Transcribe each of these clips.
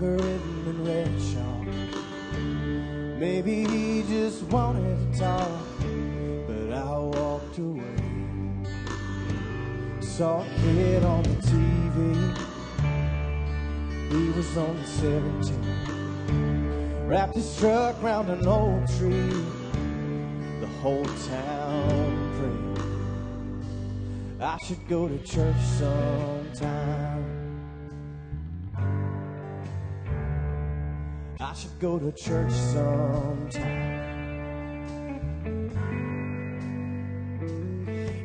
written in red chalk. Maybe he just wanted to talk, but I walked away. Saw a kid on the TV. He was only 17. Wrapped his truck round an old tree. The whole town prayed. I should go to church sometime. I should go to church sometime.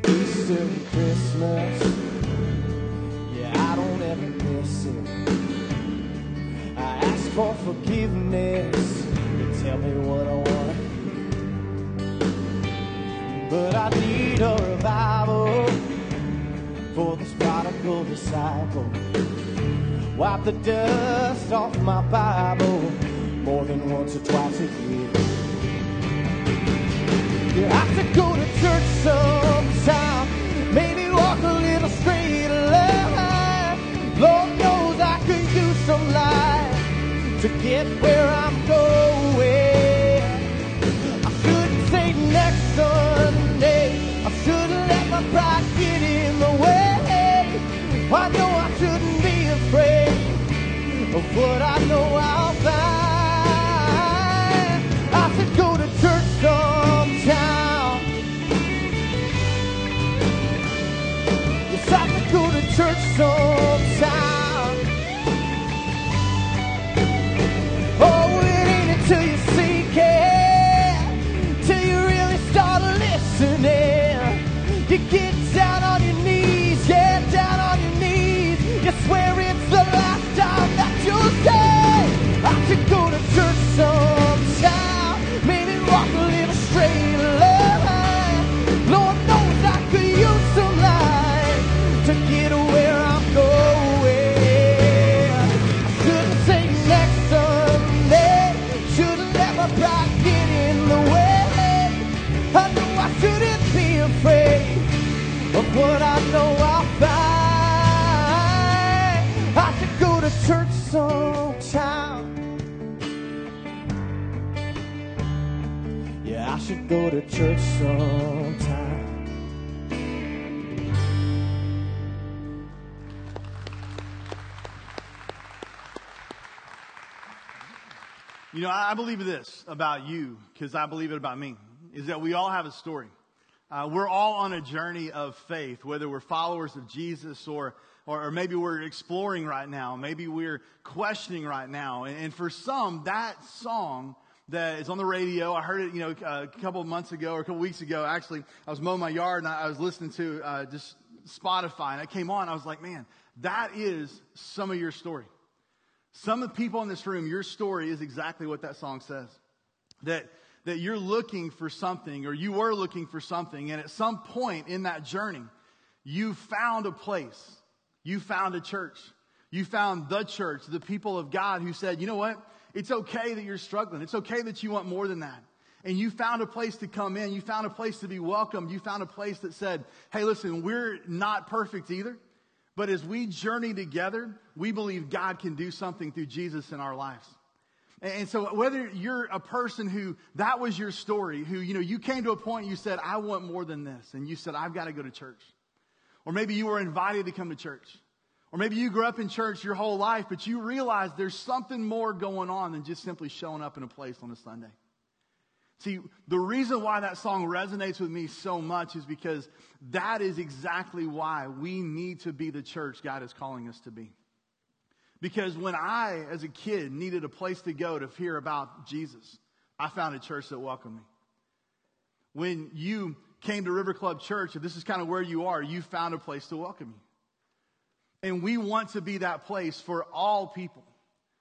Easter and Christmas, yeah, I don't ever miss it. I ask for forgiveness, they tell me what I want. But I need a revival for this prodigal disciple. Wipe the dust off my Bible more than once or twice a year. Yeah, I could go to church sometime, maybe walk a little straight line. Lord knows I could use some light to get where I'm going. What I You know, I believe this about you because I believe it about me is that we all have a story. Uh, we're all on a journey of faith, whether we're followers of Jesus or, or, or maybe we're exploring right now. Maybe we're questioning right now. And, and for some, that song that is on the radio, I heard it, you know, a couple of months ago or a couple weeks ago. Actually, I was mowing my yard and I, I was listening to uh, just Spotify and it came on. I was like, man, that is some of your story. Some of the people in this room, your story is exactly what that song says. That, that you're looking for something or you were looking for something. And at some point in that journey, you found a place. You found a church. You found the church, the people of God who said, you know what? It's okay that you're struggling. It's okay that you want more than that. And you found a place to come in. You found a place to be welcomed. You found a place that said, hey, listen, we're not perfect either. But as we journey together, we believe God can do something through Jesus in our lives. And so whether you're a person who that was your story, who, you know, you came to a point you said, I want more than this. And you said, I've got to go to church. Or maybe you were invited to come to church. Or maybe you grew up in church your whole life, but you realize there's something more going on than just simply showing up in a place on a Sunday. See, the reason why that song resonates with me so much is because that is exactly why we need to be the church God is calling us to be. Because when I, as a kid, needed a place to go to hear about Jesus, I found a church that welcomed me. When you came to River Club Church, if this is kind of where you are, you found a place to welcome you. And we want to be that place for all people.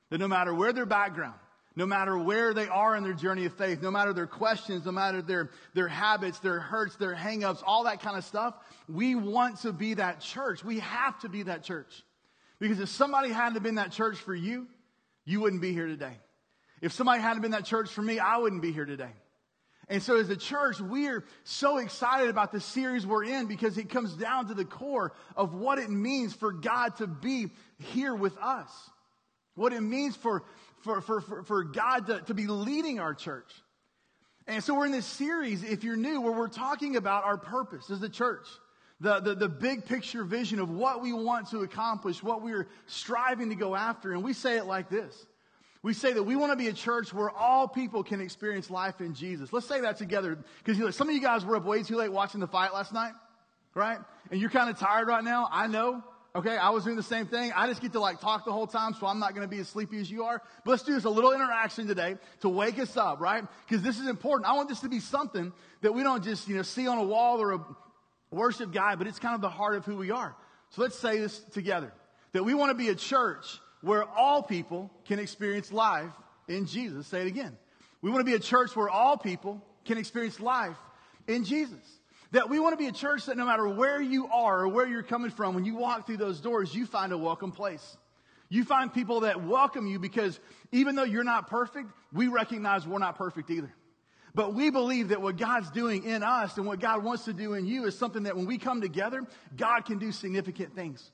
That no matter where their background, no matter where they are in their journey of faith, no matter their questions, no matter their, their habits, their hurts, their hangups, all that kind of stuff, we want to be that church. We have to be that church. Because if somebody hadn't been that church for you, you wouldn't be here today. If somebody hadn't been that church for me, I wouldn't be here today. And so as a church, we're so excited about the series we're in because it comes down to the core of what it means for God to be here with us. What it means for, for, for, for, God to, to be leading our church. And so we're in this series, if you're new, where we're talking about our purpose as a church. The, the, the big picture vision of what we want to accomplish, what we're striving to go after. And we say it like this. We say that we want to be a church where all people can experience life in Jesus. Let's say that together. Because some of you guys were up way too late watching the fight last night, right? And you're kind of tired right now. I know. Okay, I was doing the same thing. I just get to like talk the whole time, so I'm not going to be as sleepy as you are. But let's do this a little interaction today to wake us up, right? Because this is important. I want this to be something that we don't just, you know, see on a wall or a worship guide, but it's kind of the heart of who we are. So let's say this together. That we want to be a church where all people can experience life in Jesus. Say it again. We want to be a church where all people can experience life in Jesus. That we want to be a church that no matter where you are or where you're coming from, when you walk through those doors, you find a welcome place. You find people that welcome you because even though you're not perfect, we recognize we're not perfect either. But we believe that what God's doing in us and what God wants to do in you is something that when we come together, God can do significant things.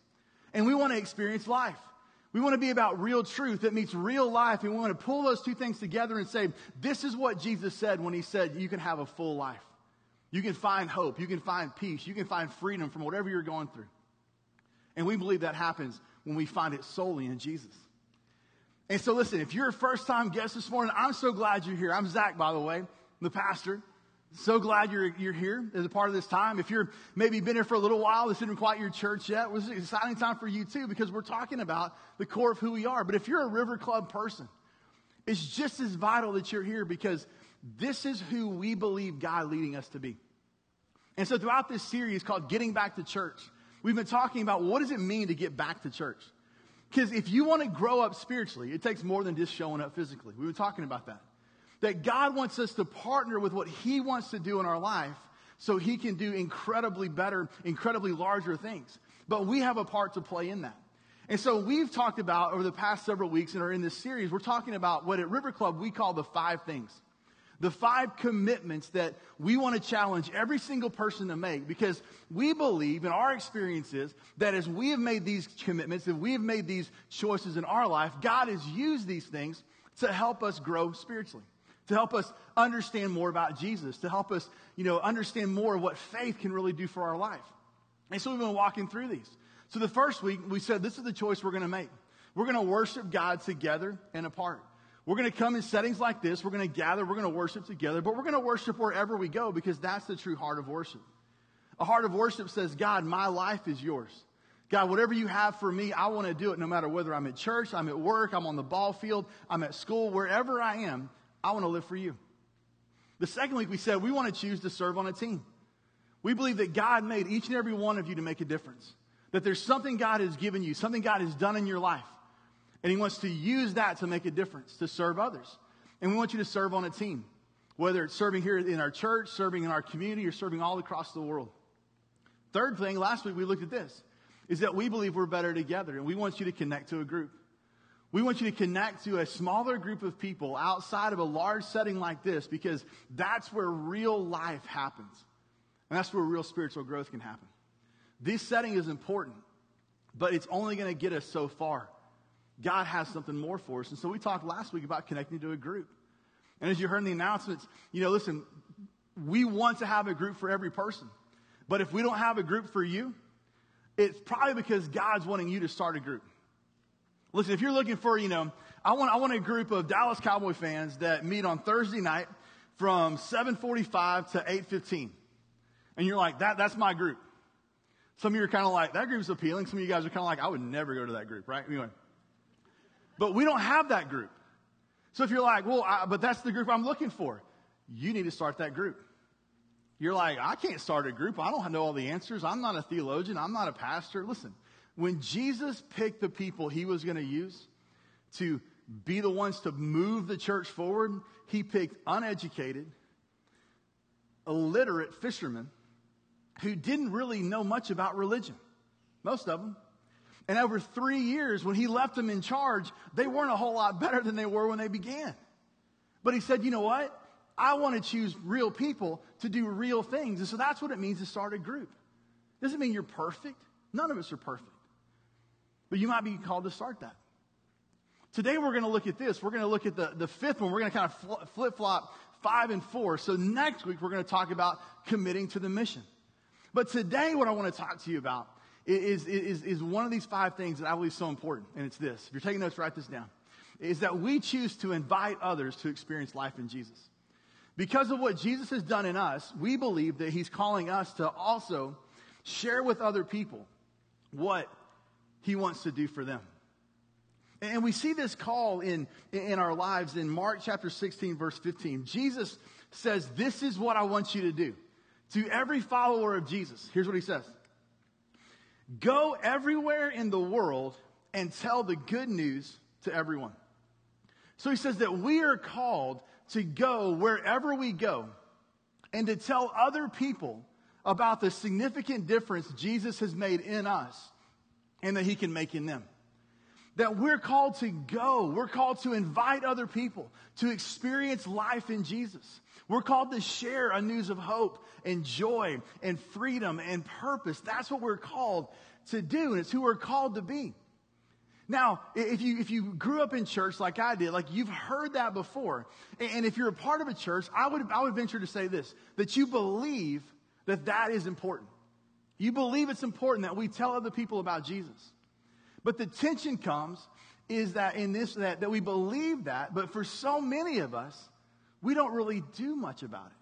And we want to experience life. We want to be about real truth that meets real life. And we want to pull those two things together and say, this is what Jesus said when he said, you can have a full life. You can find hope. You can find peace. You can find freedom from whatever you're going through. And we believe that happens when we find it solely in Jesus. And so, listen, if you're a first time guest this morning, I'm so glad you're here. I'm Zach, by the way, the pastor. So glad you're, you're here as a part of this time. If you're maybe been here for a little while, this isn't quite your church yet, it was an exciting time for you too because we're talking about the core of who we are. But if you're a River Club person, it's just as vital that you're here because this is who we believe God leading us to be. And so throughout this series called Getting Back to Church, we've been talking about what does it mean to get back to church? Because if you want to grow up spiritually, it takes more than just showing up physically. We've been talking about that. That God wants us to partner with what He wants to do in our life so He can do incredibly better, incredibly larger things. But we have a part to play in that. And so we've talked about over the past several weeks and are in this series, we're talking about what at River Club we call the five things the five commitments that we want to challenge every single person to make because we believe in our experiences that as we have made these commitments, if we have made these choices in our life, God has used these things to help us grow spiritually, to help us understand more about Jesus, to help us, you know, understand more of what faith can really do for our life. And so we've been walking through these. So the first week, we said this is the choice we're going to make. We're going to worship God together and apart. We're going to come in settings like this. We're going to gather. We're going to worship together, but we're going to worship wherever we go because that's the true heart of worship. A heart of worship says, God, my life is yours. God, whatever you have for me, I want to do it no matter whether I'm at church, I'm at work, I'm on the ball field, I'm at school, wherever I am, I want to live for you. The second week we said we want to choose to serve on a team. We believe that God made each and every one of you to make a difference. That there's something God has given you, something God has done in your life. And he wants to use that to make a difference, to serve others. And we want you to serve on a team, whether it's serving here in our church, serving in our community, or serving all across the world. Third thing, last week we looked at this, is that we believe we're better together, and we want you to connect to a group. We want you to connect to a smaller group of people outside of a large setting like this because that's where real life happens. And that's where real spiritual growth can happen. This setting is important, but it's only going to get us so far. God has something more for us. And so we talked last week about connecting to a group. And as you heard in the announcements, you know, listen, we want to have a group for every person. But if we don't have a group for you, it's probably because God's wanting you to start a group. Listen, if you're looking for, you know, I want, I want a group of Dallas Cowboy fans that meet on Thursday night from 745 to 815. And you're like, that, that's my group. Some of you are kind of like, that group's appealing. Some of you guys are kind of like, I would never go to that group, right? Anyway. But we don't have that group. So if you're like, well, I, but that's the group I'm looking for, you need to start that group. You're like, I can't start a group. I don't know all the answers. I'm not a theologian. I'm not a pastor. Listen, when Jesus picked the people he was going to use to be the ones to move the church forward, he picked uneducated, illiterate fishermen who didn't really know much about religion. Most of them. And over three years, when he left them in charge, they weren't a whole lot better than they were when they began. But he said, you know what? I want to choose real people to do real things. And so that's what it means to start a group. Doesn't mean you're perfect. None of us are perfect. But you might be called to start that. Today we're going to look at this. We're going to look at the, the fifth one. We're going to kind of flip flop five and four. So next week we're going to talk about committing to the mission. But today what I want to talk to you about is, is, is one of these five things that I believe is so important. And it's this. If you're taking notes, write this down. Is that we choose to invite others to experience life in Jesus. Because of what Jesus has done in us, we believe that he's calling us to also share with other people what he wants to do for them. And we see this call in, in our lives in Mark chapter 16, verse 15. Jesus says, This is what I want you to do. To every follower of Jesus, here's what he says Go everywhere in the world and tell the good news to everyone. So he says that we are called to go wherever we go and to tell other people about the significant difference Jesus has made in us and that he can make in them. That we're called to go. We're called to invite other people to experience life in Jesus. We're called to share a news of hope and joy and freedom and purpose. That's what we're called to do, and it's who we're called to be. Now, if you, if you grew up in church like I did, like you've heard that before, and if you're a part of a church, I would, I would venture to say this, that you believe that that is important. You believe it's important that we tell other people about Jesus. But the tension comes is that in this, that, that we believe that, but for so many of us, we don't really do much about it.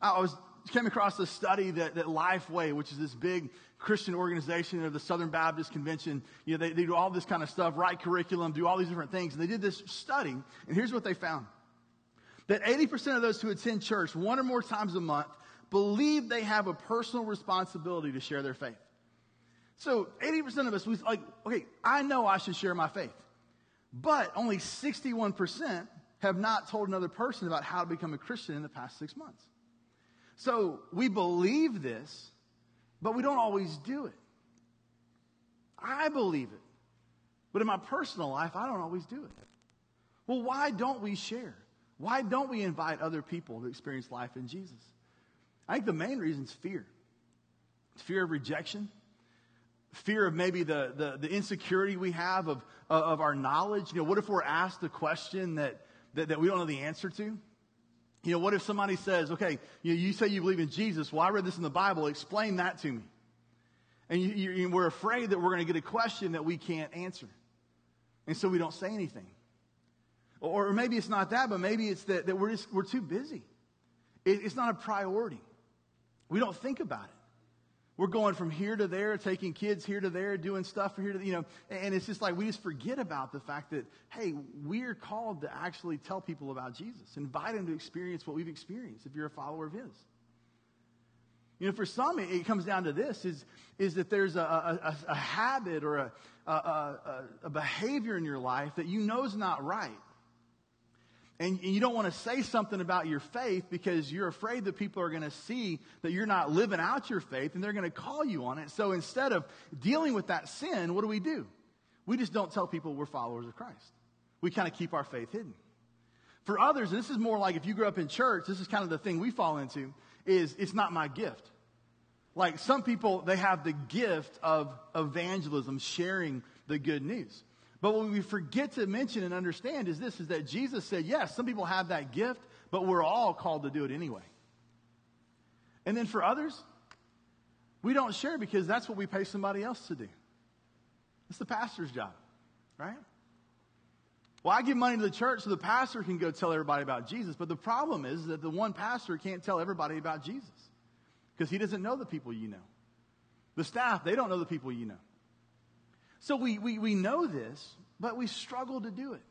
I was came across a study that, that Lifeway, which is this big Christian organization of the Southern Baptist Convention, you know, they, they do all this kind of stuff, write curriculum, do all these different things. And they did this study, and here's what they found. That 80% of those who attend church one or more times a month believe they have a personal responsibility to share their faith. So 80% of us, we like, okay, I know I should share my faith. But only 61% have not told another person about how to become a Christian in the past six months. So we believe this, but we don't always do it. I believe it. But in my personal life, I don't always do it. Well, why don't we share? Why don't we invite other people to experience life in Jesus? I think the main reason is fear. It's fear of rejection, fear of maybe the, the, the, insecurity we have of, of our knowledge. You know, what if we're asked a question that, that, that we don't know the answer to? You know, what if somebody says, okay, you, you say you believe in Jesus. Well, I read this in the Bible. Explain that to me. And you, you, we're afraid that we're going to get a question that we can't answer. And so we don't say anything. Or, or maybe it's not that, but maybe it's that, that we're, just, we're too busy. It, it's not a priority. We don't think about it. We're going from here to there, taking kids here to there, doing stuff here to, you know, and it's just like we just forget about the fact that, hey, we're called to actually tell people about Jesus, invite them to experience what we've experienced if you're a follower of His. You know, for some, it, it comes down to this is, is that there's a, a, a habit or a, a, a behavior in your life that you know is not right and you don't want to say something about your faith because you're afraid that people are going to see that you're not living out your faith and they're going to call you on it. So instead of dealing with that sin, what do we do? We just don't tell people we're followers of Christ. We kind of keep our faith hidden. For others, and this is more like if you grew up in church, this is kind of the thing we fall into, is it's not my gift. Like some people, they have the gift of evangelism, sharing the good news. But what we forget to mention and understand is this is that Jesus said, yes, some people have that gift, but we're all called to do it anyway. And then for others, we don't share because that's what we pay somebody else to do. It's the pastor's job, right? Well, I give money to the church so the pastor can go tell everybody about Jesus. But the problem is that the one pastor can't tell everybody about Jesus because he doesn't know the people you know. The staff, they don't know the people you know. So we, we, we know this, but we struggle to do it.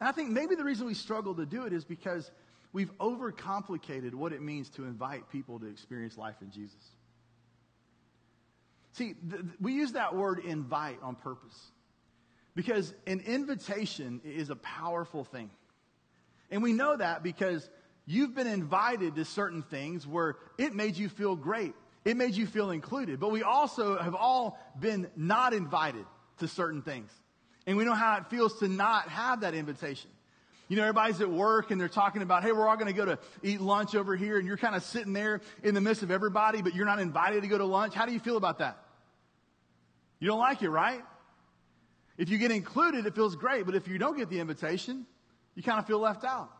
And I think maybe the reason we struggle to do it is because we've overcomplicated what it means to invite people to experience life in Jesus. See, th- we use that word invite on purpose because an invitation is a powerful thing. And we know that because you've been invited to certain things where it made you feel great. It made you feel included. But we also have all been not invited to certain things. And we know how it feels to not have that invitation. you know, everybody's at work and they're talking about, hey, we're all going to go to eat lunch over here, and you're kind of sitting there in the midst of everybody, but you're not invited to go to lunch. How do you feel about that? You don't like it, right? If you get included, it feels great, but if you don't get the invitation, you kind of feel left out.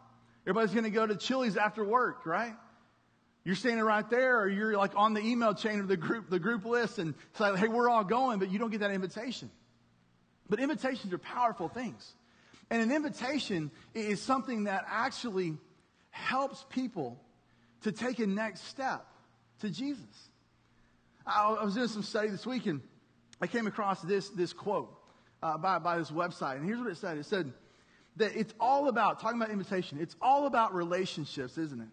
Everybody's going to go to Chili's after work, right? You're standing right there, or you're like on the email chain of the group, the group list, and it's like, hey, we're all going, but you don't get that invitation. But invitations are powerful things. And an invitation is something that actually helps people to take a next step to Jesus. I was doing some study this week and I came across this, this quote uh, by, by this website. And here's what it said it said that it's all about, talking about invitation, it's all about relationships, isn't it?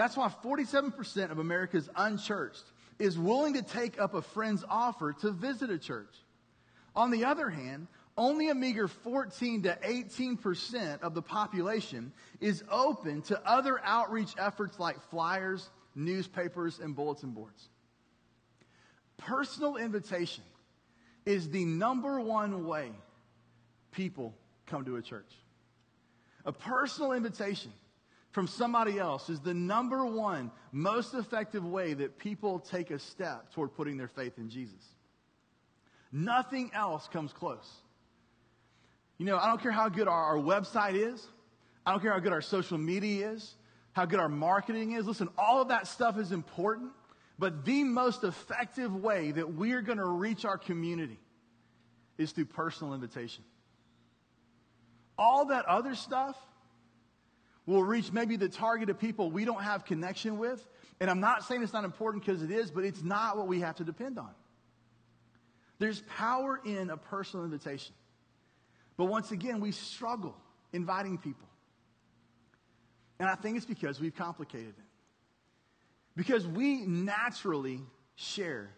That's why 47% of America's unchurched is willing to take up a friend's offer to visit a church. On the other hand, only a meager 14 to 18% of the population is open to other outreach efforts like flyers, newspapers, and bulletin boards. Personal invitation is the number one way people come to a church. A personal invitation from somebody else is the number one most effective way that people take a step toward putting their faith in Jesus. Nothing else comes close. You know, I don't care how good our, our website is, I don't care how good our social media is, how good our marketing is. Listen, all of that stuff is important, but the most effective way that we're going to reach our community is through personal invitation. All that other stuff will reach maybe the target of people we don't have connection with. And I'm not saying it's not important because it is, but it's not what we have to depend on. There's power in a personal invitation. But once again, we struggle inviting people. And I think it's because we've complicated it. Because we naturally share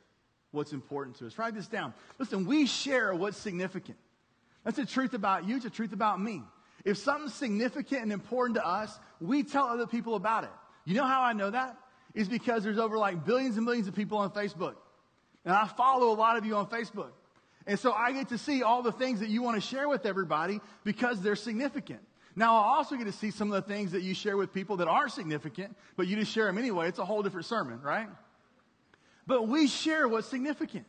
what's important to us. Write this down. Listen, we share what's significant. That's the truth about you, it's the truth about me. If something's significant and important to us, we tell other people about it. You know how I know that? Is because there's over like billions and millions of people on Facebook. And I follow a lot of you on Facebook. And so I get to see all the things that you want to share with everybody because they're significant. Now, I also get to see some of the things that you share with people that aren't significant, but you just share them anyway. It's a whole different sermon, right? But we share what's significant.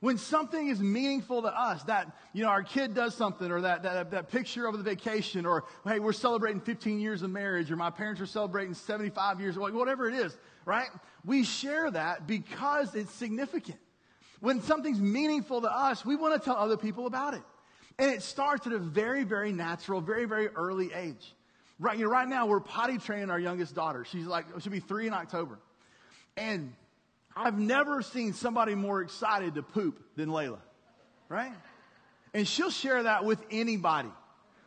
When something is meaningful to us, that, you know, our kid does something, or that, that, that picture of the vacation, or, hey, we're celebrating 15 years of marriage, or my parents are celebrating 75 years, whatever it is, right? We share that because it's significant. When something's meaningful to us, we want to tell other people about it. And it starts at a very, very natural, very, very early age. Right, you know, right now we're potty training our youngest daughter. She's like, she'll be three in October. And I've never seen somebody more excited to poop than Layla, right? And she'll share that with anybody.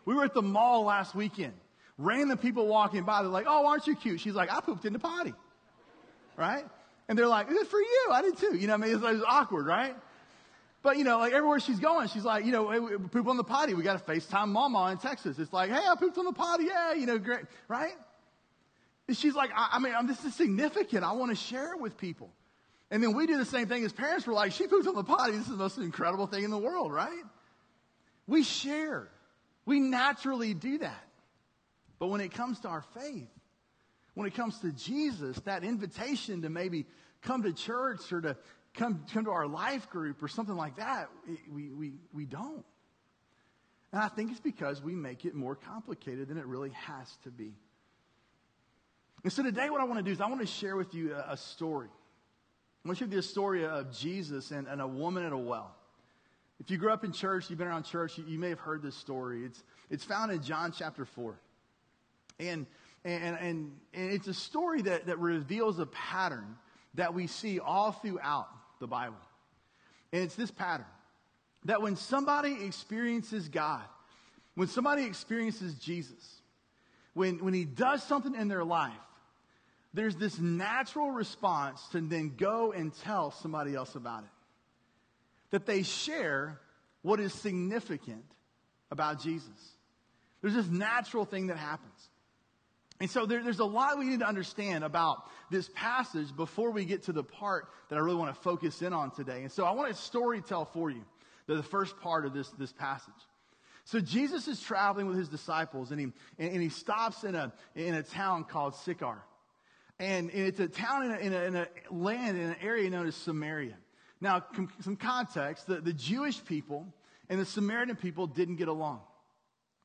We were at the mall last weekend. Random people walking by, they're like, oh, aren't you cute? She's like, I pooped in the potty, right? And they're like, good for you. I did too. You know I mean? It's, it's awkward, right? But, you know, like everywhere she's going, she's like, you know, hey, poop on the potty. We got to FaceTime mama in Texas. It's like, hey, I pooped on the potty. Yeah, you know, great, right? And she's like, I, I mean, I'm, this is significant. I want to share it with people. And then we do the same thing as parents. We're like, she poops on the potty. This is the most incredible thing in the world, right? We share. We naturally do that. But when it comes to our faith, when it comes to Jesus, that invitation to maybe come to church or to come, come to our life group or something like that, we, we, we don't. And I think it's because we make it more complicated than it really has to be. And so today, what I want to do is I want to share with you a, a story. I want to you a story of Jesus and, and, a woman at a well. If you grew up in church, you've been around church, you, you may have heard this story. It's, it's found in John chapter 4. And, and, and, and it's a story that, that reveals a pattern that we see all throughout the Bible. And it's this pattern that when somebody experiences God, when somebody experiences Jesus, when, when he does something in their life, there's this natural response to then go and tell somebody else about it. That they share what is significant about Jesus. There's this natural thing that happens. And so there, there's a lot we need to understand about this passage before we get to the part that I really want to focus in on today. And so I want to story tell for you the, the first part of this, this passage. So Jesus is traveling with his disciples and he, and he stops in a, in a town called Sychar. And it's a town in a, in a, in a land, in an area known as Samaria. Now, com- some context, the, the Jewish people and the Samaritan people didn't get along.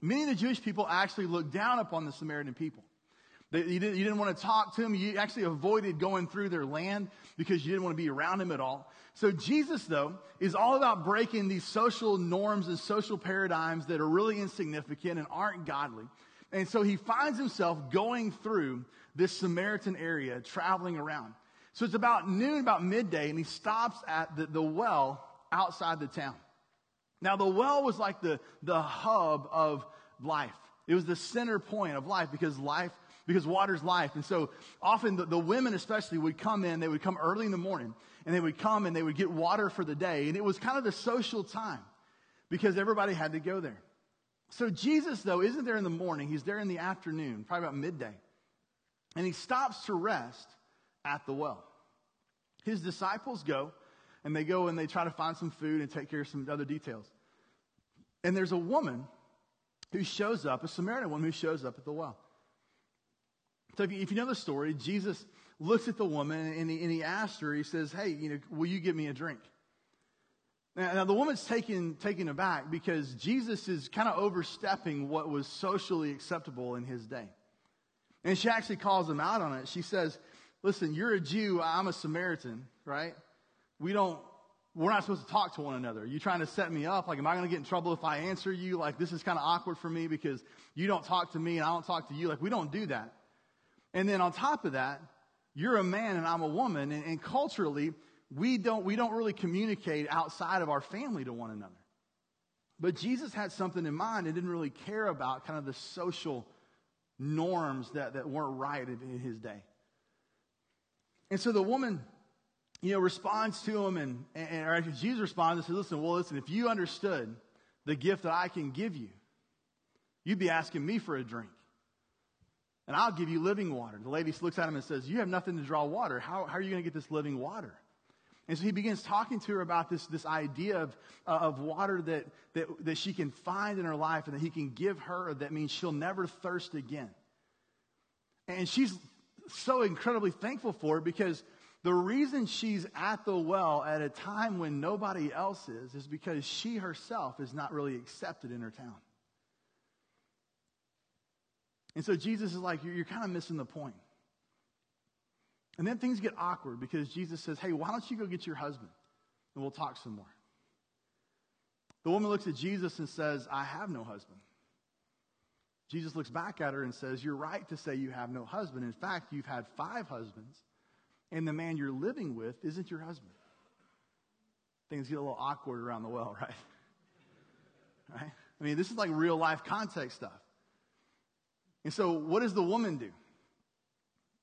Many of the Jewish people actually looked down upon the Samaritan people. They, you, didn't, you, didn't, want to talk to them. You actually avoided going through their land because you didn't want to be around them at all. So Jesus, though, is all about breaking these social norms and social paradigms that are really insignificant and aren't godly. And so he finds himself going through this Samaritan area, traveling around. So it's about noon, about midday, and he stops at the, the well outside the town. Now, the well was like the, the hub of life. It was the center point of life because life, because water's life. And so often the, the women especially would come in, they would come early in the morning, and they would come and they would get water for the day. And it was kind of the social time because everybody had to go there. So Jesus, though, isn't there in the morning. He's there in the afternoon, probably about midday. And he stops to rest at the well. His disciples go, and they go and they try to find some food and take care of some other details. And there's a woman who shows up, a Samaritan woman who shows up at the well. So if you, if you know the story, Jesus looks at the woman and he, and he asks her, he says, Hey, you know, will you give me a drink? Now, now, the woman's taken, taken aback because Jesus is kind of overstepping what was socially acceptable in his day. And she actually calls him out on it. She says, Listen, you're a Jew, I'm a Samaritan, right? We don't, we're not supposed to talk to one another. Are you trying to set me up? Like, am I going to get in trouble if I answer you? Like, this is kind of awkward for me because you don't talk to me and I don't talk to you. Like, we don't do that. And then on top of that, you're a man and I'm a woman. And, and culturally, we don't, we don't really communicate outside of our family to one another. But Jesus had something in mind and didn't really care about kind of the social norms that, that weren't right in his day. And so the woman, you know, responds to him, and, and or actually Jesus responds and says, Listen, well, listen, if you understood the gift that I can give you, you'd be asking me for a drink. And I'll give you living water. The lady looks at him and says, You have nothing to draw water. How, how are you going to get this living water? And so he begins talking to her about this, this idea of, uh, of water that, that, that she can find in her life and that he can give her that means she'll never thirst again. And she's so incredibly thankful for it because the reason she's at the well at a time when nobody else is is because she herself is not really accepted in her town. And so Jesus is like, you're, you're kind of missing the point. And then things get awkward because Jesus says, Hey, why don't you go get your husband and we'll talk some more? The woman looks at Jesus and says, I have no husband. Jesus looks back at her and says, You're right to say you have no husband. In fact, you've had five husbands, and the man you're living with isn't your husband. Things get a little awkward around the well, right? Right? I mean, this is like real life context stuff. And so, what does the woman do?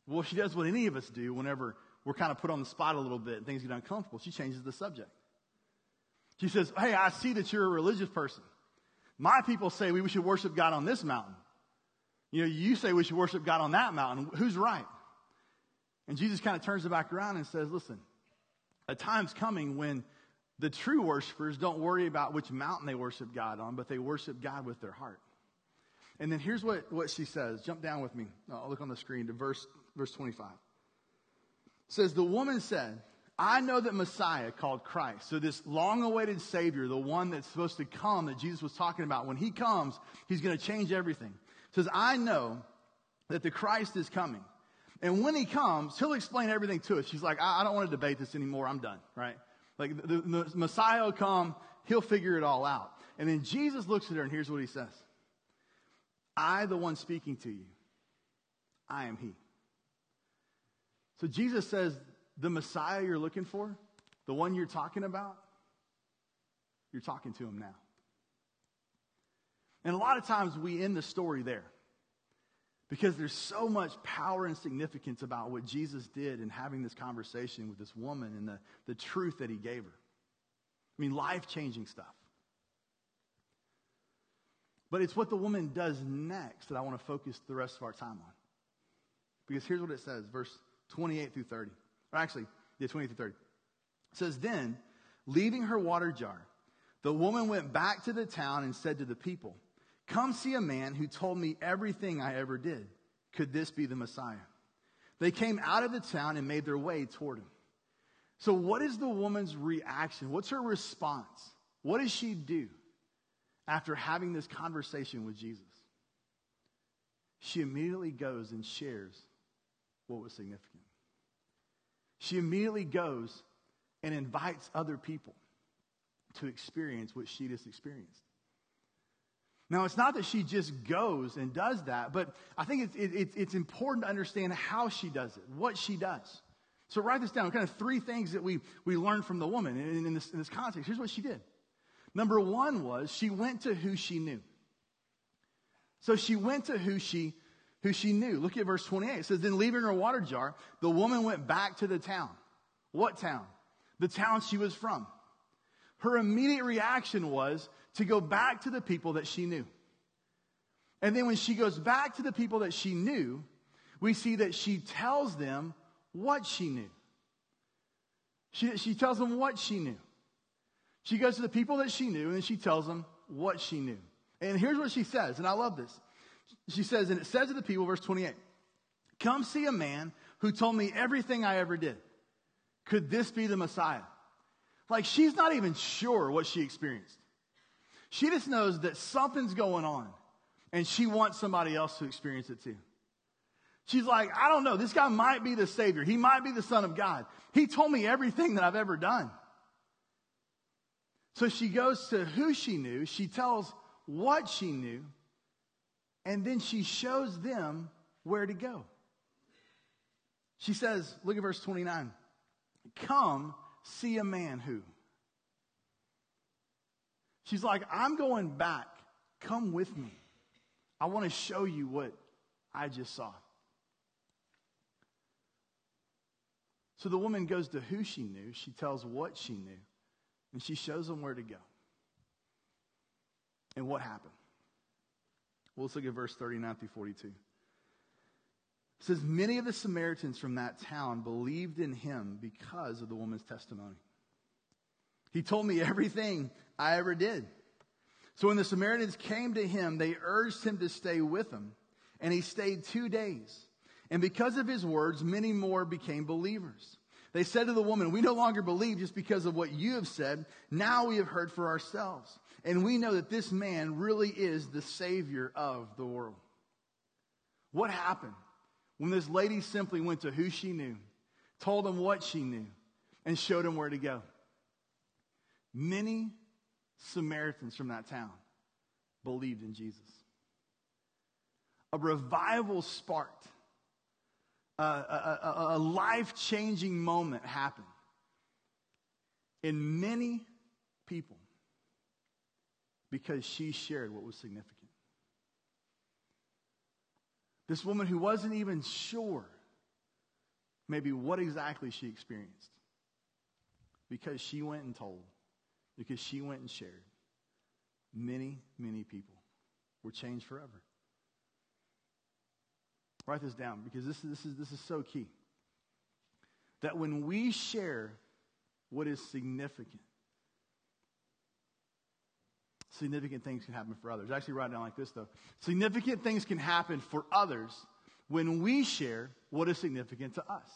Well, she does what any of us do whenever we're kind of put on the spot a little bit and things get uncomfortable. She changes the subject. She says, Hey, I see that you're a religious person. My people say we should worship God on this mountain. You know, you say we should worship God on that mountain. Who's right? And Jesus kind of turns it back around and says, Listen, a time's coming when the true worshipers don't worry about which mountain they worship God on, but they worship God with their heart. And then here's what, what she says. Jump down with me. I'll look on the screen to verse verse 25. It says, The woman said, I know that Messiah, called Christ, so this long awaited Savior, the one that's supposed to come that Jesus was talking about, when he comes, he's going to change everything. says, I know that the Christ is coming. And when he comes, he'll explain everything to us. She's like, I, I don't want to debate this anymore. I'm done, right? Like the, the, the Messiah will come, he'll figure it all out. And then Jesus looks at her and here's what he says I, the one speaking to you, I am he. So Jesus says, the Messiah you're looking for, the one you're talking about, you're talking to him now. And a lot of times we end the story there because there's so much power and significance about what Jesus did in having this conversation with this woman and the, the truth that he gave her. I mean, life changing stuff. But it's what the woman does next that I want to focus the rest of our time on. Because here's what it says, verse 28 through 30. Or actually, yeah, 28 through 30. It says, Then, leaving her water jar, The woman went back to the town and said to the people, Come see a man who told me everything I ever did. Could this be the Messiah? They came out of the town and made their way toward him. So, what is the woman's reaction? What's her response? What does she do after having this conversation with Jesus? She immediately goes and shares what was significant. She immediately goes and invites other people to experience what she just experienced. Now, it's not that she just goes and does that, but I think it's, it, it's important to understand how she does it, what she does. So write this down. Kind of three things that we, we learned from the woman in, in, this, in this context. Here's what she did. Number one was she went to who she knew. So she went to who she, who she knew. Look at verse 28. It says, Then leaving her water jar, the woman went back to the town. What town? The town she was from. Her immediate reaction was to go back to the people that she knew. And then when she goes back to the people that she knew, we see that she tells them what she knew. She, she tells them what she knew. She goes to the people that she knew and she tells them what she knew. And here's what she says, and I love this. She says, and it says to the people, verse 28, Come see a man who told me everything I ever did. Could this be the Messiah? Like she's not even sure what she experienced. She just knows that something's going on and she wants somebody else to experience it too. She's like, I don't know. This guy might be the Savior. He might be the Son of God. He told me everything that I've ever done. So she goes to who she knew, she tells what she knew, and then she shows them where to go. She says, look at verse 29. Come see a man who. She's like, I'm going back. Come with me. I want to show you what I just saw. So the woman goes to who she knew, she tells what she knew, and she shows them where to go. And what happened? Well, let's look at verse 39 through 42. It says, Many of the Samaritans from that town believed in him because of the woman's testimony. He told me everything I ever did. So when the Samaritans came to him, they urged him to stay with them, and he stayed two days. And because of his words, many more became believers. They said to the woman, We no longer believe just because of what you have said. Now we have heard for ourselves. And we know that this man really is the Savior of the world. What happened when this lady simply went to who she knew, told him what she knew, and showed him where to go? Many Samaritans from that town believed in Jesus. A revival sparked a, a, a life changing moment happened in many people because she shared what was significant. This woman who wasn't even sure maybe what exactly she experienced because she went and told, because she went and shared, many, many people were changed forever. Write this down because this, this, is, this is so key. That when we share what is significant, significant things can happen for others. I Actually, write it down like this, though. Significant things can happen for others when we share what is significant to us.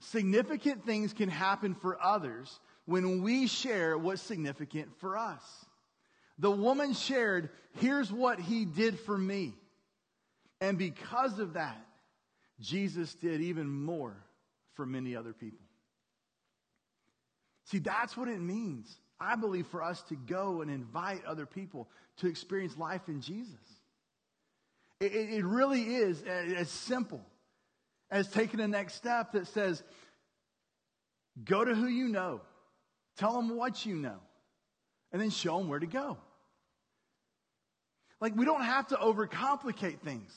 Significant things can happen for others when we share what's significant for us. The woman shared, here's what he did for me. And because of that, Jesus did even more for many other people. See, that's what it means, I believe, for us to go and invite other people to experience life in Jesus. It, it really is as simple as taking the next step that says, go to who you know, tell them what you know, and then show them where to go. Like, we don't have to overcomplicate things.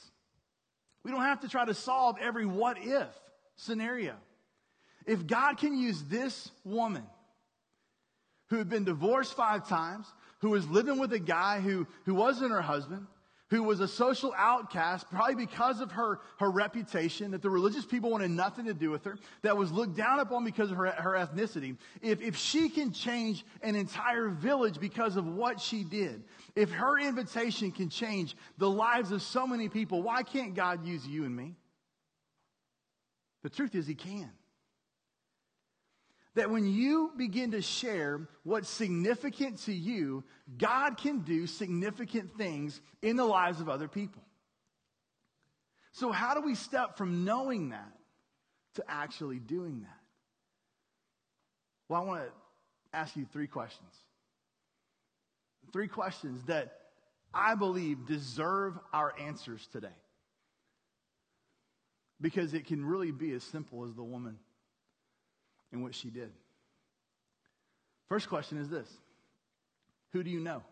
We don't have to try to solve every what if scenario. If God can use this woman who had been divorced five times, who was living with a guy who, who wasn't her husband, who was a social outcast, probably because of her, her reputation, that the religious people wanted nothing to do with her, that was looked down upon because of her, her ethnicity. If, if she can change an entire village because of what she did, if her invitation can change the lives of so many people, why can't God use you and me? The truth is, He can that when you begin to share what's significant to you, God can do significant things in the lives of other people. So, how do we step from knowing that to actually doing that? Well, I want to ask you three questions. Three questions that I believe deserve our answers today. Because it can really be as simple as the woman in what she did. First question is this Who do you know?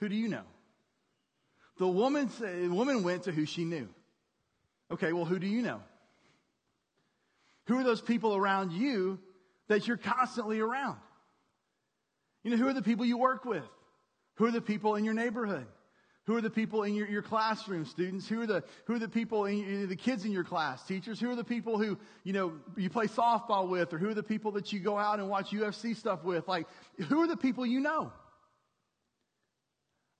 Who do you know? The woman, the woman went to who she knew. Okay, well, who do you know? Who are those people around you that you're constantly around? You know, who are the people you work with? Who are the people in your neighborhood? Who are the people in your, your classroom, students? Who are the, who are the people in the kids in your class, teachers? Who are the people who, you know, you play softball with? Or who are the people that you go out and watch UFC stuff with? Like, who are the people you know?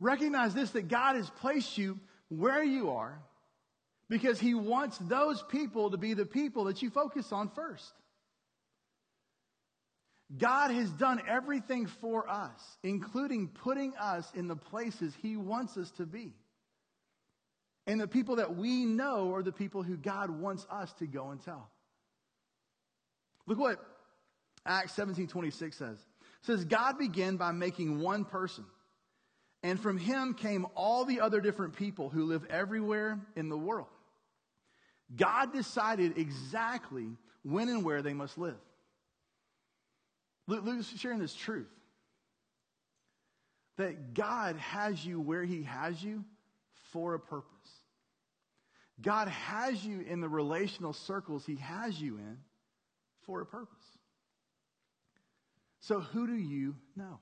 Recognize this, that God has placed you where you are because he wants those people to be the people that you focus on first. God has done everything for us, including putting us in the places He wants us to be. And the people that we know are the people who God wants us to go and tell. Look what Acts 17 26 says. It says, God began by making one person, and from him came all the other different people who live everywhere in the world. God decided exactly when and where they must live. Luke is sharing this truth that God has you where He has you for a purpose. God has you in the relational circles He has you in for a purpose. So, who do you know?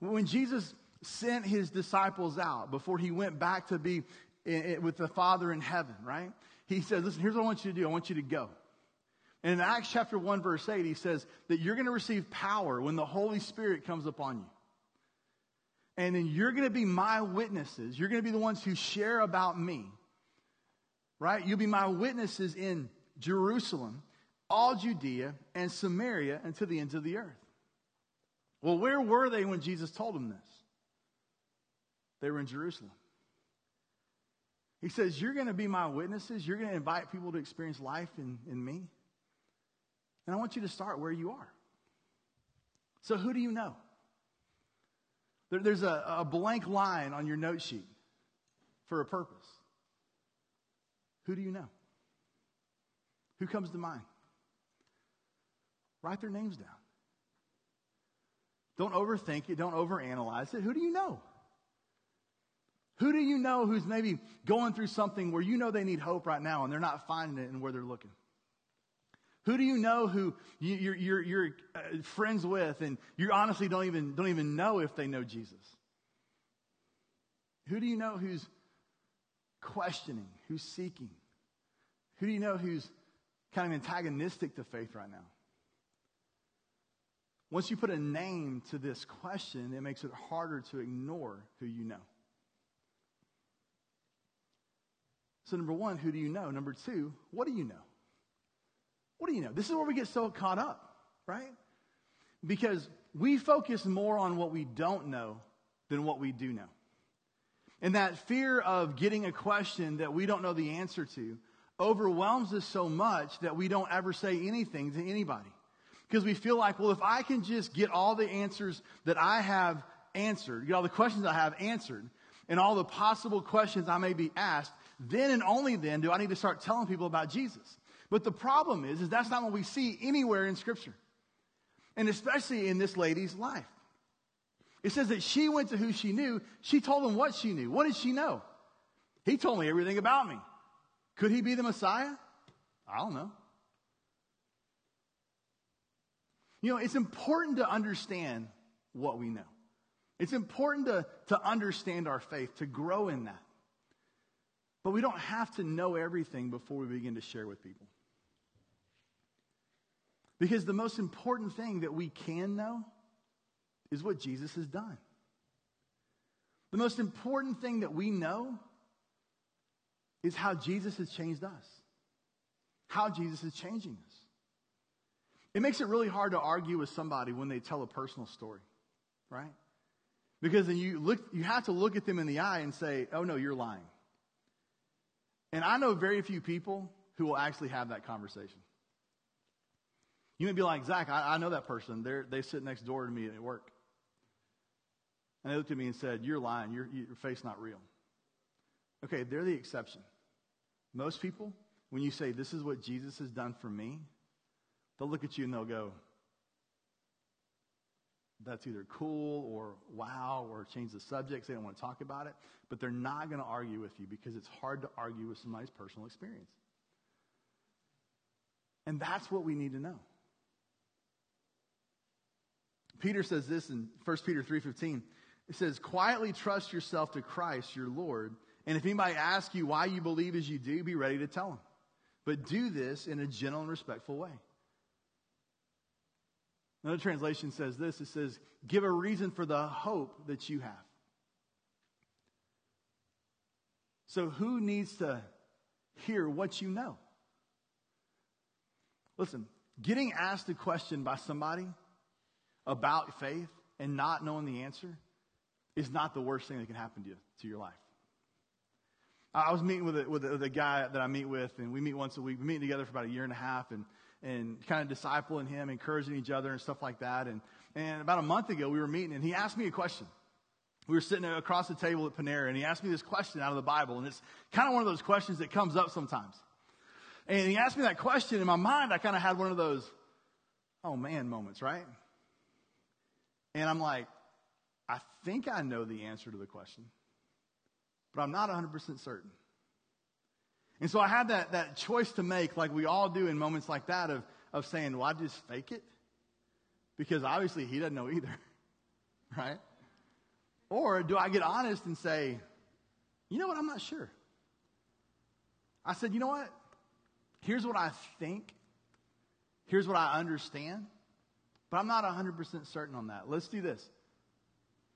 When Jesus sent his disciples out before he went back to be with the Father in heaven, right? He said, Listen, here's what I want you to do I want you to go. And in Acts chapter 1, verse 8, he says that you're going to receive power when the Holy Spirit comes upon you. And then you're going to be my witnesses. You're going to be the ones who share about me. Right? You'll be my witnesses in Jerusalem, all Judea, and Samaria, and to the ends of the earth. Well, where were they when Jesus told them this? They were in Jerusalem. He says, You're going to be my witnesses. You're going to invite people to experience life in, in me. And I want you to start where you are. So, who do you know? There, there's a, a blank line on your note sheet for a purpose. Who do you know? Who comes to mind? Write their names down. Don't overthink it. Don't overanalyze it. Who do you know? Who do you know who's maybe going through something where you know they need hope right now and they're not finding it in where they're looking? Who do you know who you're, you're, you're uh, friends with and you honestly don't even, don't even know if they know Jesus? Who do you know who's questioning, who's seeking? Who do you know who's kind of antagonistic to faith right now? Once you put a name to this question, it makes it harder to ignore who you know. So, number one, who do you know? Number two, what do you know? What do you know? This is where we get so caught up, right? Because we focus more on what we don't know than what we do know. And that fear of getting a question that we don't know the answer to overwhelms us so much that we don't ever say anything to anybody. Because we feel like, well, if I can just get all the answers that I have answered, get all the questions I have answered, and all the possible questions I may be asked, then and only then do I need to start telling people about Jesus. But the problem is, is that's not what we see anywhere in Scripture. And especially in this lady's life. It says that she went to who she knew. She told him what she knew. What did she know? He told me everything about me. Could he be the Messiah? I don't know. You know, it's important to understand what we know. It's important to, to understand our faith, to grow in that. But we don't have to know everything before we begin to share with people. Because the most important thing that we can know is what Jesus has done. The most important thing that we know is how Jesus has changed us, how Jesus is changing us. It makes it really hard to argue with somebody when they tell a personal story, right? Because then you look, you have to look at them in the eye and say, "Oh no, you're lying." And I know very few people who will actually have that conversation. You may be like, Zach, I, I know that person. They're, they sit next door to me at work. And they looked at me and said, You're lying. Your, your not real. Okay, they're the exception. Most people, when you say, This is what Jesus has done for me, they'll look at you and they'll go, That's either cool or wow or change the subject. They don't want to talk about it. But they're not going to argue with you because it's hard to argue with somebody's personal experience. And that's what we need to know. Peter says this in 1 Peter 3:15. It says, "Quietly trust yourself to Christ, your Lord, and if anybody asks you why you believe as you do, be ready to tell them. But do this in a gentle and respectful way." Another translation says this it says, Give a reason for the hope that you have. So, who needs to hear what you know? Listen, getting asked a question by somebody about faith and not knowing the answer is not the worst thing that can happen to you, to your life. I was meeting with a, with a, with a guy that I meet with, and we meet once a week. We meet together for about a year and a half, and, and kind of discipling him, encouraging each other, and stuff like that. And, and about a month ago, we were meeting, and he asked me a question. We were sitting across the table at Panera, and he asked me this question out of the Bible, and it's kind of one of those questions that comes up sometimes. And he asked me that question, in my mind, I kind of had one of those, oh man moments, right? And I'm like, I think I know the answer to the question, but I'm not 100% certain. And so I had that, that choice to make, like we all do in moments like that, of, of saying, well, I just fake it? Because obviously he doesn't know either, right? Or do I get honest and say, you know what, I'm not sure. I said, you know what? Here's what I think. Here's what I understand. But I'm not 100% certain on that. Let's do this.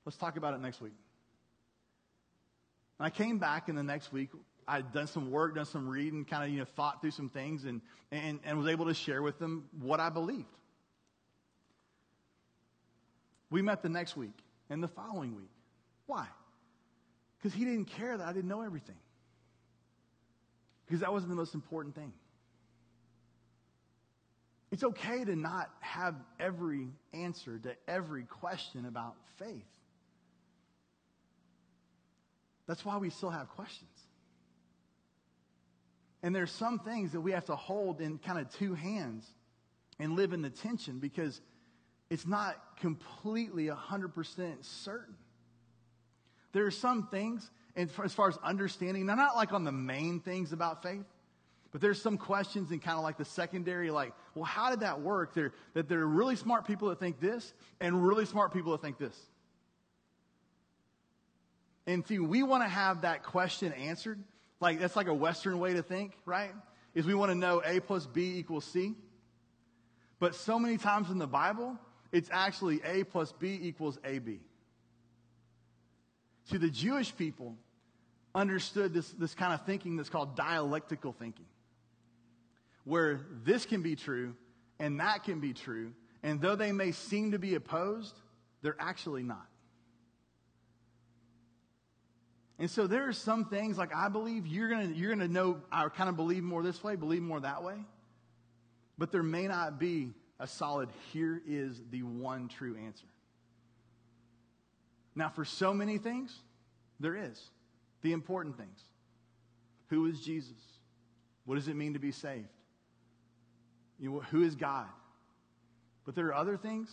Let's talk about it next week. And I came back in the next week. I'd done some work, done some reading, kind of, you know, thought through some things and, and, and was able to share with them what I believed. We met the next week and the following week. Why? Because he didn't care that I didn't know everything. Because that wasn't the most important thing. It's okay to not have every answer to every question about faith. That's why we still have questions. And there's some things that we have to hold in kind of two hands and live in the tension because it's not completely 100% certain. There are some things, and as far as understanding, now not like on the main things about faith, but there's some questions in kind of like the secondary, like, well, how did that work? There, that there are really smart people that think this and really smart people that think this. And see, we want to have that question answered. Like, that's like a Western way to think, right? Is we want to know A plus B equals C. But so many times in the Bible, it's actually A plus B equals AB. See, the Jewish people understood this, this kind of thinking that's called dialectical thinking where this can be true and that can be true. And though they may seem to be opposed, they're actually not. And so there are some things like I believe you're gonna you're gonna know I kind of believe more this way, believe more that way. But there may not be a solid here is the one true answer. Now for so many things, there is. The important things. Who is Jesus? What does it mean to be saved? You know, who is God? But there are other things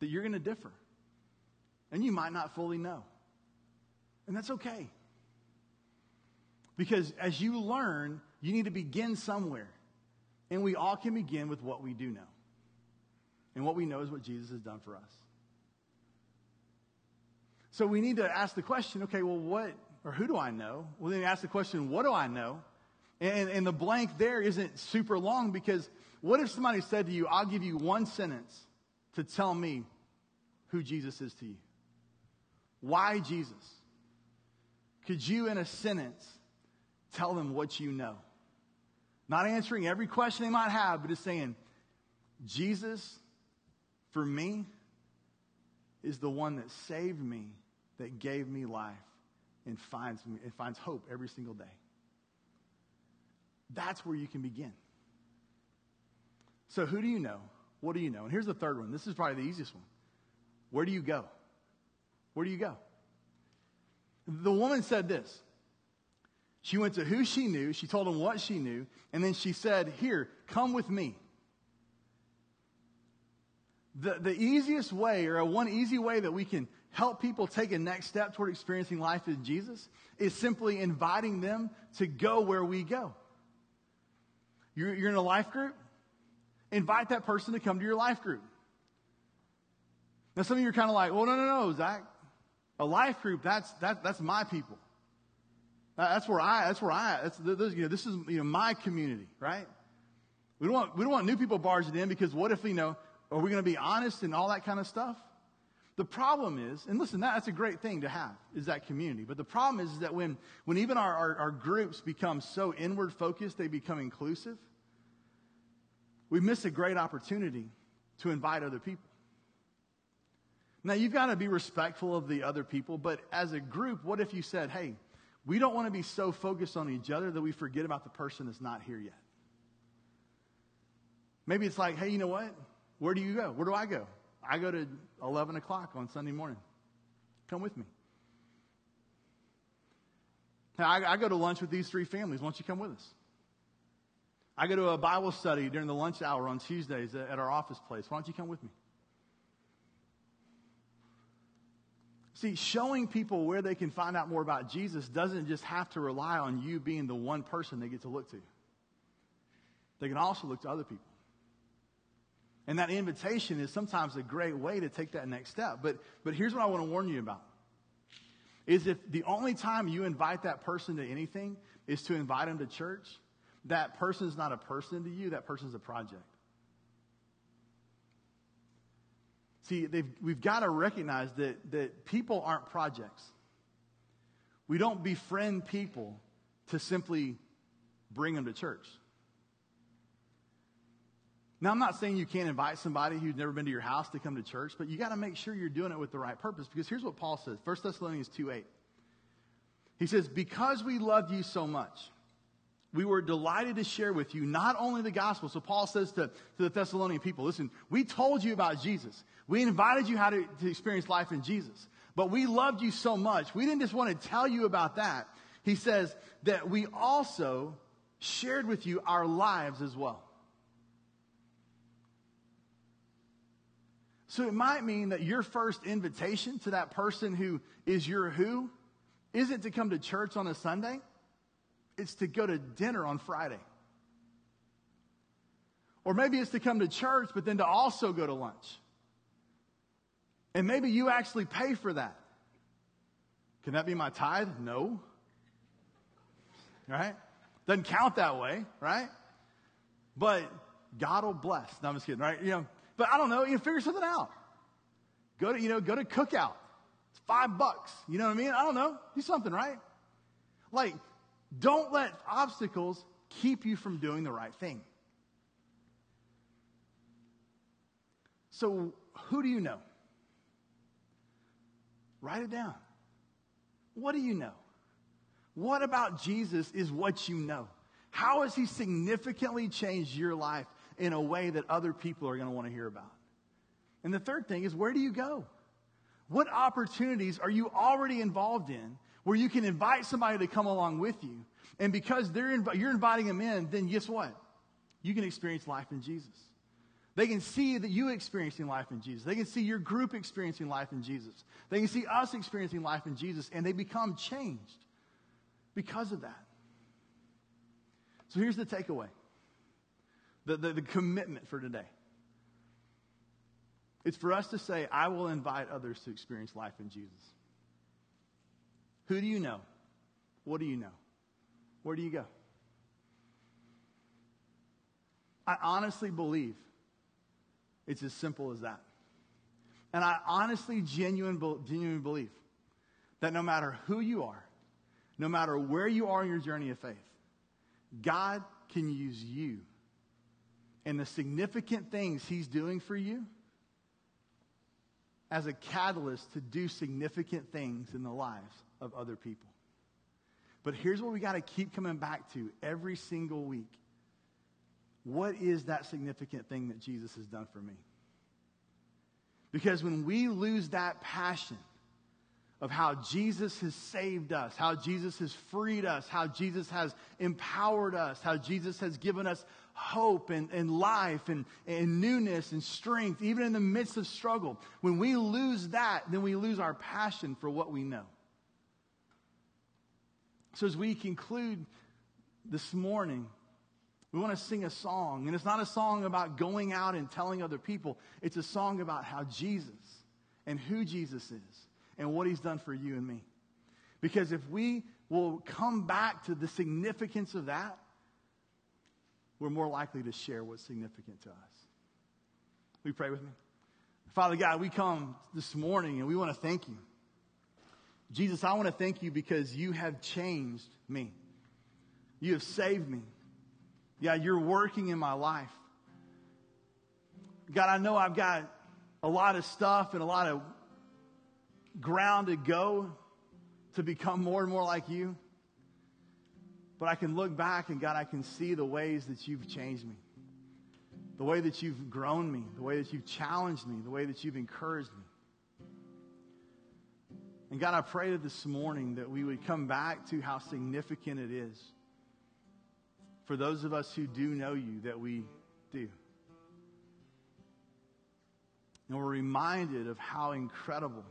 that you're going to differ. And you might not fully know. And that's okay. Because as you learn, you need to begin somewhere. And we all can begin with what we do know. And what we know is what Jesus has done for us. So we need to ask the question okay, well, what or who do I know? Well, then you ask the question, what do I know? And, and the blank there isn't super long because what if somebody said to you, I'll give you one sentence to tell me who Jesus is to you? Why Jesus? Could you, in a sentence, tell them what you know? Not answering every question they might have, but just saying, Jesus, for me, is the one that saved me, that gave me life, and finds, me, and finds hope every single day. That's where you can begin. So, who do you know? What do you know? And here's the third one. This is probably the easiest one. Where do you go? Where do you go? The woman said this. She went to who she knew, she told him what she knew, and then she said, Here, come with me. The, the easiest way, or one easy way that we can help people take a next step toward experiencing life in Jesus, is simply inviting them to go where we go. You're, you're in a life group? Invite that person to come to your life group. Now, some of you are kind of like, well, no, no, no, Zach. A life group, that's, that, that's my people. That's where I, that's where I, that's, you know, this is, you know, my community, right? We don't want, we don't want new people barging in because what if, you know, are we going to be honest and all that kind of stuff? The problem is, and listen, that's a great thing to have, is that community. But the problem is, is that when, when even our, our, our groups become so inward focused, they become inclusive, we miss a great opportunity to invite other people. Now, you've got to be respectful of the other people, but as a group, what if you said, hey, we don't want to be so focused on each other that we forget about the person that's not here yet? Maybe it's like, hey, you know what? Where do you go? Where do I go? I go to 11 o'clock on Sunday morning. Come with me. I, I go to lunch with these three families. Why don't you come with us? I go to a Bible study during the lunch hour on Tuesdays at our office place. Why don't you come with me? See, showing people where they can find out more about Jesus doesn't just have to rely on you being the one person they get to look to. They can also look to other people. And that invitation is sometimes a great way to take that next step. But, but here's what I want to warn you about. Is if the only time you invite that person to anything is to invite them to church, that person is not a person to you, that person is a project. See, we've got to recognize that, that people aren't projects. We don't befriend people to simply bring them to church. Now, I'm not saying you can't invite somebody who's never been to your house to come to church, but you got to make sure you're doing it with the right purpose because here's what Paul says 1 Thessalonians 2 8. He says, Because we loved you so much, we were delighted to share with you not only the gospel. So Paul says to, to the Thessalonian people, listen, we told you about Jesus. We invited you how to, to experience life in Jesus. But we loved you so much. We didn't just want to tell you about that. He says that we also shared with you our lives as well. So it might mean that your first invitation to that person who is your who isn't to come to church on a Sunday it's to go to dinner on Friday. Or maybe it's to come to church, but then to also go to lunch. And maybe you actually pay for that. Can that be my tithe? No. Right? Doesn't count that way, right? But God will bless. No, I'm just kidding, right? You know, but I don't know, you figure something out. Go to, you know, go to cookout. It's five bucks. You know what I mean? I don't know. Do something, right? Like, don't let obstacles keep you from doing the right thing. So, who do you know? Write it down. What do you know? What about Jesus is what you know? How has he significantly changed your life in a way that other people are going to want to hear about? And the third thing is where do you go? What opportunities are you already involved in where you can invite somebody to come along with you. And because they're inv- you're inviting them in, then guess what? You can experience life in Jesus. They can see that you experiencing life in Jesus. They can see your group experiencing life in Jesus. They can see us experiencing life in Jesus, and they become changed because of that. So here's the takeaway the, the, the commitment for today. It's for us to say, I will invite others to experience life in Jesus. Who do you know? What do you know? Where do you go? I honestly believe it's as simple as that. And I honestly, genuine, genuinely believe that no matter who you are, no matter where you are in your journey of faith, God can use you and the significant things He's doing for you as a catalyst to do significant things in the lives of other people. But here's what we got to keep coming back to every single week. What is that significant thing that Jesus has done for me? Because when we lose that passion of how Jesus has saved us, how Jesus has freed us, how Jesus has empowered us, how Jesus has given us hope and, and life and, and newness and strength, even in the midst of struggle, when we lose that, then we lose our passion for what we know. So as we conclude this morning, we want to sing a song. And it's not a song about going out and telling other people, it's a song about how Jesus and who Jesus is and what he's done for you and me. Because if we will come back to the significance of that, we're more likely to share what's significant to us. We pray with me? Father God, we come this morning and we want to thank you. Jesus, I want to thank you because you have changed me. You have saved me. Yeah, you're working in my life. God, I know I've got a lot of stuff and a lot of ground to go to become more and more like you. But I can look back and God, I can see the ways that you've changed me. The way that you've grown me, the way that you've challenged me, the way that you've encouraged me. And God, I pray that this morning that we would come back to how significant it is for those of us who do know you that we do. And we're reminded of how incredible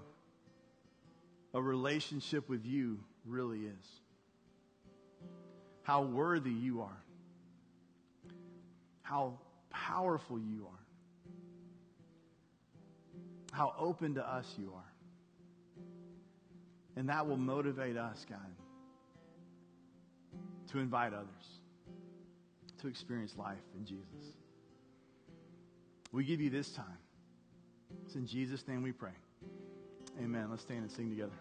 a relationship with you really is. How worthy you are. How powerful you are. How open to us you are. And that will motivate us, God, to invite others to experience life in Jesus. We give you this time. It's in Jesus' name we pray. Amen. Let's stand and sing together.